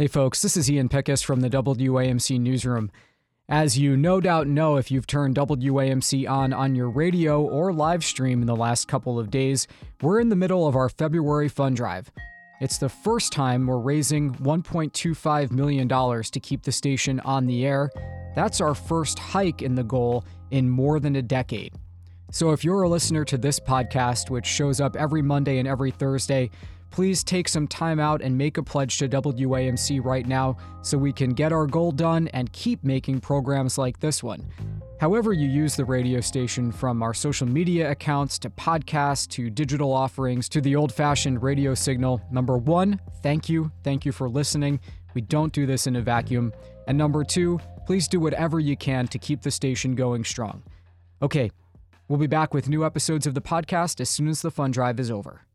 Hey, folks, this is Ian Pickus from the WAMC Newsroom. As you no doubt know, if you've turned WAMC on on your radio or live stream in the last couple of days, we're in the middle of our February fund drive. It's the first time we're raising $1.25 million to keep the station on the air. That's our first hike in the goal in more than a decade. So if you're a listener to this podcast, which shows up every Monday and every Thursday, please take some time out and make a pledge to WAMC right now so we can get our goal done and keep making programs like this one. However, you use the radio station, from our social media accounts to podcasts to digital offerings to the old fashioned radio signal, number one, thank you. Thank you for listening. We don't do this in a vacuum. And number two, please do whatever you can to keep the station going strong. Okay, we'll be back with new episodes of the podcast as soon as the fund drive is over.